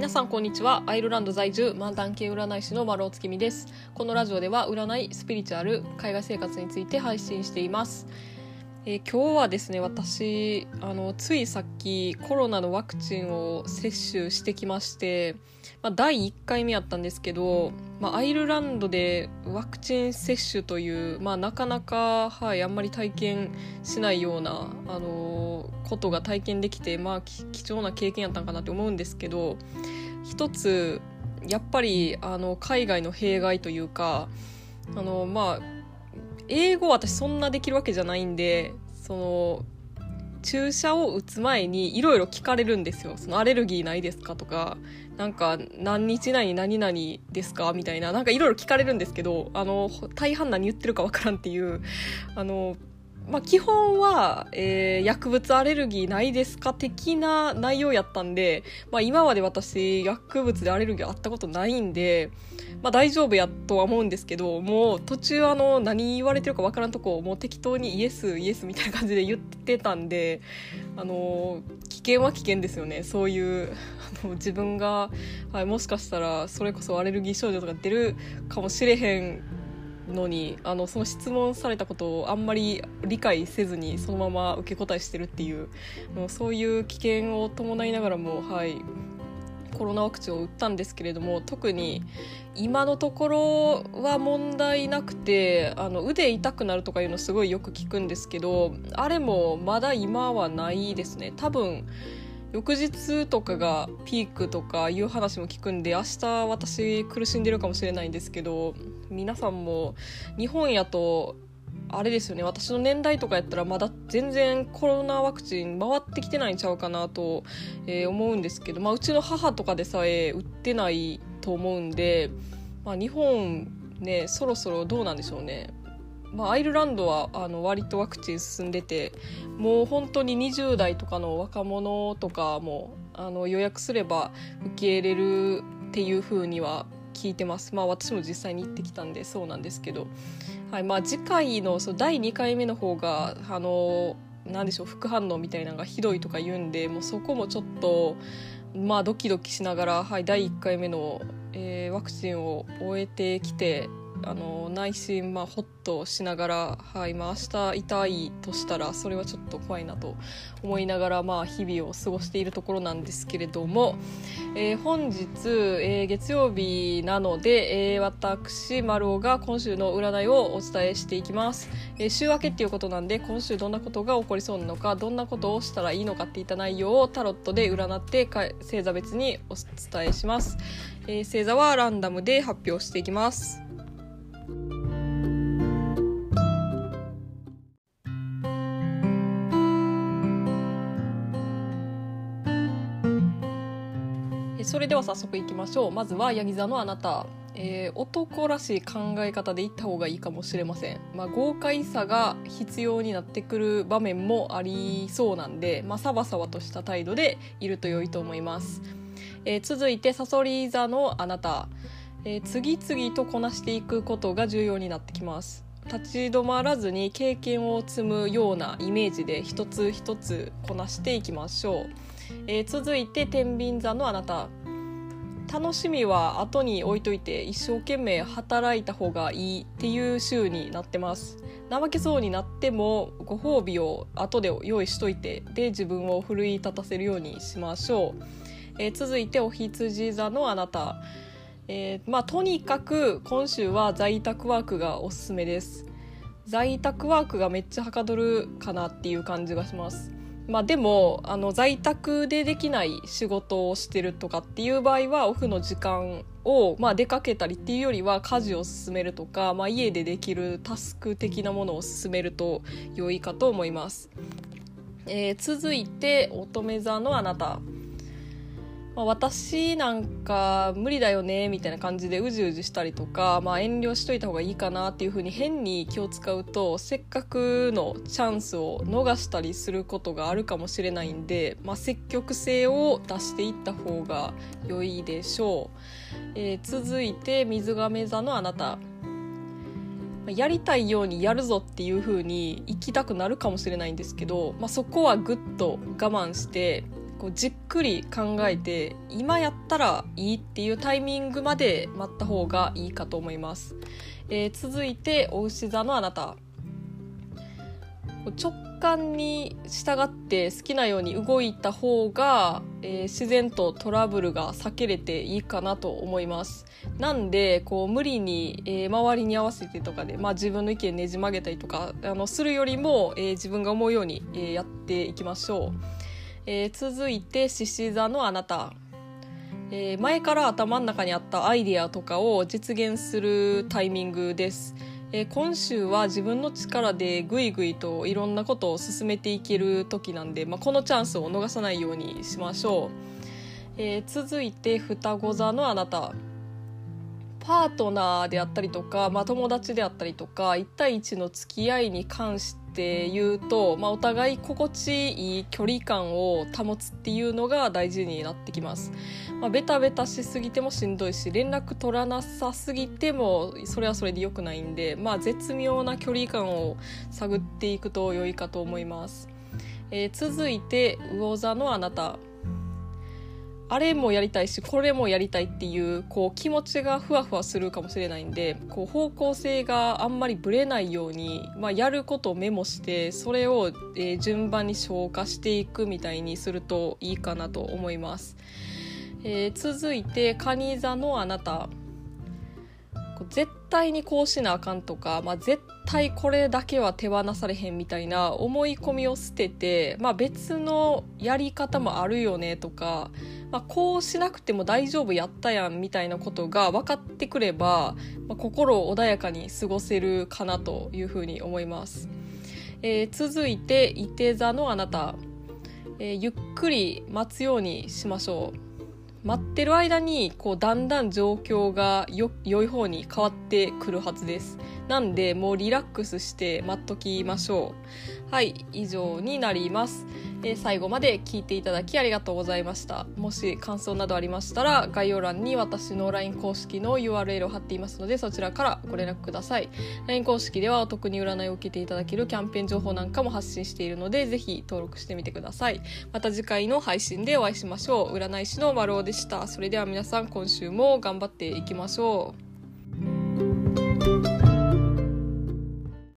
皆さんこんにちは。アイルランド在住漫談系占い師の丸尾月美です。このラジオでは占いスピリチュアル海外生活について配信しています。えー、今日はですね私あのついさっきコロナのワクチンを接種してきまして、まあ、第1回目やったんですけど、まあ、アイルランドでワクチン接種という、まあ、なかなか、はい、あんまり体験しないような、あのー、ことが体験できて、まあ、貴重な経験やったんかなって思うんですけど一つやっぱりあの海外の弊害というかあのまあ英語私そんなできるわけじゃないんでその注射を打つ前にいろいろ聞かれるんですよ。そのアレルギーないですかとか、なんか何日内に何々ですか？みたいな、なんかいろいろ聞かれるんですけど、あの、大半何言ってるかわからんっていう、あの、まあ、基本は、えー、薬物アレルギーないですか的な内容やったんで、まあ、今まで私薬物でアレルギーあったことないんで、まあ、大丈夫やとは思うんですけどもう途中あの何言われてるかわからんとこをもう適当にイエスイエスみたいな感じで言ってたんであの危険は危険ですよね。そういうあの自分が、はい、もしかしたらそれこそアレルギー症状とか出るかもしれへんのにあのその質問されたことをあんまり理解せずにそのまま受け答えしてるっていうそういう危険を伴いながらも、はい、コロナワクチンを打ったんですけれども特に今のところは問題なくてあの腕痛くなるとかいうのすごいよく聞くんですけどあれもまだ今はないですね。多分翌日とかがピークとかいう話も聞くんで明日私苦しんでるかもしれないんですけど皆さんも日本やとあれですよね私の年代とかやったらまだ全然コロナワクチン回ってきてないんちゃうかなと、えー、思うんですけど、まあ、うちの母とかでさえ打ってないと思うんで、まあ、日本ねそろそろどうなんでしょうね。まあ、アイルランドはあの割とワクチン進んでてもう本当に20代とかの若者とかもあの予約すれば受け入れるっていう風には聞いてます。まあ私も実際に行ってきたんでそうなんですけど、はいまあ、次回のその第2回目の方があのなんでしょう副反応みたいなのがひどいとか言うんでもうそこもちょっとまあドキドキしながら、はい、第1回目の、えー、ワクチンを終えてきてあの内心、まあ、ほっとしながら、はい、まあ、明日痛いとしたらそれはちょっと怖いなと思いながら、まあ、日々を過ごしているところなんですけれども、えー、本日、えー、月曜日なので、えー、私丸尾が今週の占いをお伝えしていきます、え週明けっていうことなんで今週どんなことが起こりそうなのかどんなことをしたらいいのかっていった内容をタロットで占って星座別にお伝えします、え星座はランダムで発表していきますでは早速いきましょう。まずはヤギ座のあなた、えー、男らしい考え方でいった方がいいかもしれません、まあ、豪快さが必要になってくる場面もありそうなんで、まあ、サバサバとした態度でいると良いと思います、えー、続いてサソリ座のあなた、えー、次々とこなしていくことが重要になってきます。立ち止まらずに経験を積むようなイメージで一つ一つこなしていきましょう、え、続いて天秤座のあなた。楽しみは後に置いといて一生懸命働いた方がいいっていう週になってます。怠けそうになってもご褒美を後で用意しといてで自分を奮い立たせるようにしましょう、えー、続いてお羊座のあなた。えー、まあ、とにかく今週は在宅ワークがおすすめです。在宅ワークがめっちゃはかどるかなっていう感じがします。まあ、でもあの在宅でできない仕事をしてるとかっていう場合はオフの時間を、まあ、出かけたりっていうよりは家事を進めるとか、まあ、家でできるタスク的なものを進めると良いかと思います。えー、続いて乙女座のあなたまあ、私なんか無理だよねみたいな感じでうじうじしたりとか、まあ、遠慮しといた方がいいかなっていうふうに変に気を使うとせっかくのチャンスを逃したりすることがあるかもしれないんで、まあ、積極性を出していった方が良いでしょう、えー、続いて水亀座のあなた。やりたいようにやるぞっていう風に行きたくなるかもしれないんですけど、まあ、そこはぐっと我慢してこうじっくり考えて今やったらいいっていうタイミングまで待った方がいいかと思います、えー、続いてお牛座のあなた。直感に従って好きなように動いた方が、えー、自然とトラブルが避けれていいかなと思います。なんでこう無理に、えー、周りに合わせてとかで、まあ、自分の意見ねじ曲げたりとかあのするよりも、えー、自分が思うように、えー、やっていきましょう、えー、続いて獅子座のあなた。えー、前から頭の中にあったアイディアとかを実現するタイミングです。えー、今週は自分の力でぐいぐいといろんなことを進めていける時なんで、まあ、このチャンスを逃さないようにしましょう、えー、続いて双子座のあなた。パートナーであったりとか、まあ、友達であったりとか1対1の付き合いに関しって言うと、まあ、お互い心地いい距離感を保つっていうのが大事になってきます、まあ、ベタベタしすぎてもしんどいし連絡取らなさすぎてもそれはそれで良くないんで、まあ、絶妙な距離感を探っていくと良いかと思います、えー、続いて魚座のあなた。あれもやりたいしこれもやりたいっていうこう気持ちがふわふわするかもしれないんでこう方向性があんまりぶれないように、まあ、やることをメモしてそれを、え、順番に消化していくみたいにするといいかなと思います。えー、続いてカニ座のあなた絶対にこうしなあかんとか、まあ、絶対これだけは手放されへんみたいな思い込みを捨てて、まあ、別のやり方もあるよねとか、まあ、こうしなくても大丈夫やったやんみたいなことが分かってくれば、まあ、心を穏やかに過ごせるかなというふうに思います。えー、続いて、いて座のあなた、えー、ゆっくり待つようにしましょう。待ってる間にこうだんだん状況がよ良い方に変わってくるはずです。なんでもうリラックスして待っときましょう。はい以上になります。えー、最後まで聞いていただきありがとうございました。もし感想などありましたら概要欄に私の LINE 公式の URL を貼っていますのでそちらからご連絡ください。LINE 公式ではお得に占いを受けていただけるキャンペーン情報なんかも発信しているのでぜひ登録してみてください。また次回の配信でお会いしましょう。占い師の丸尾でした。それでは皆さん今週も頑張っていきましょう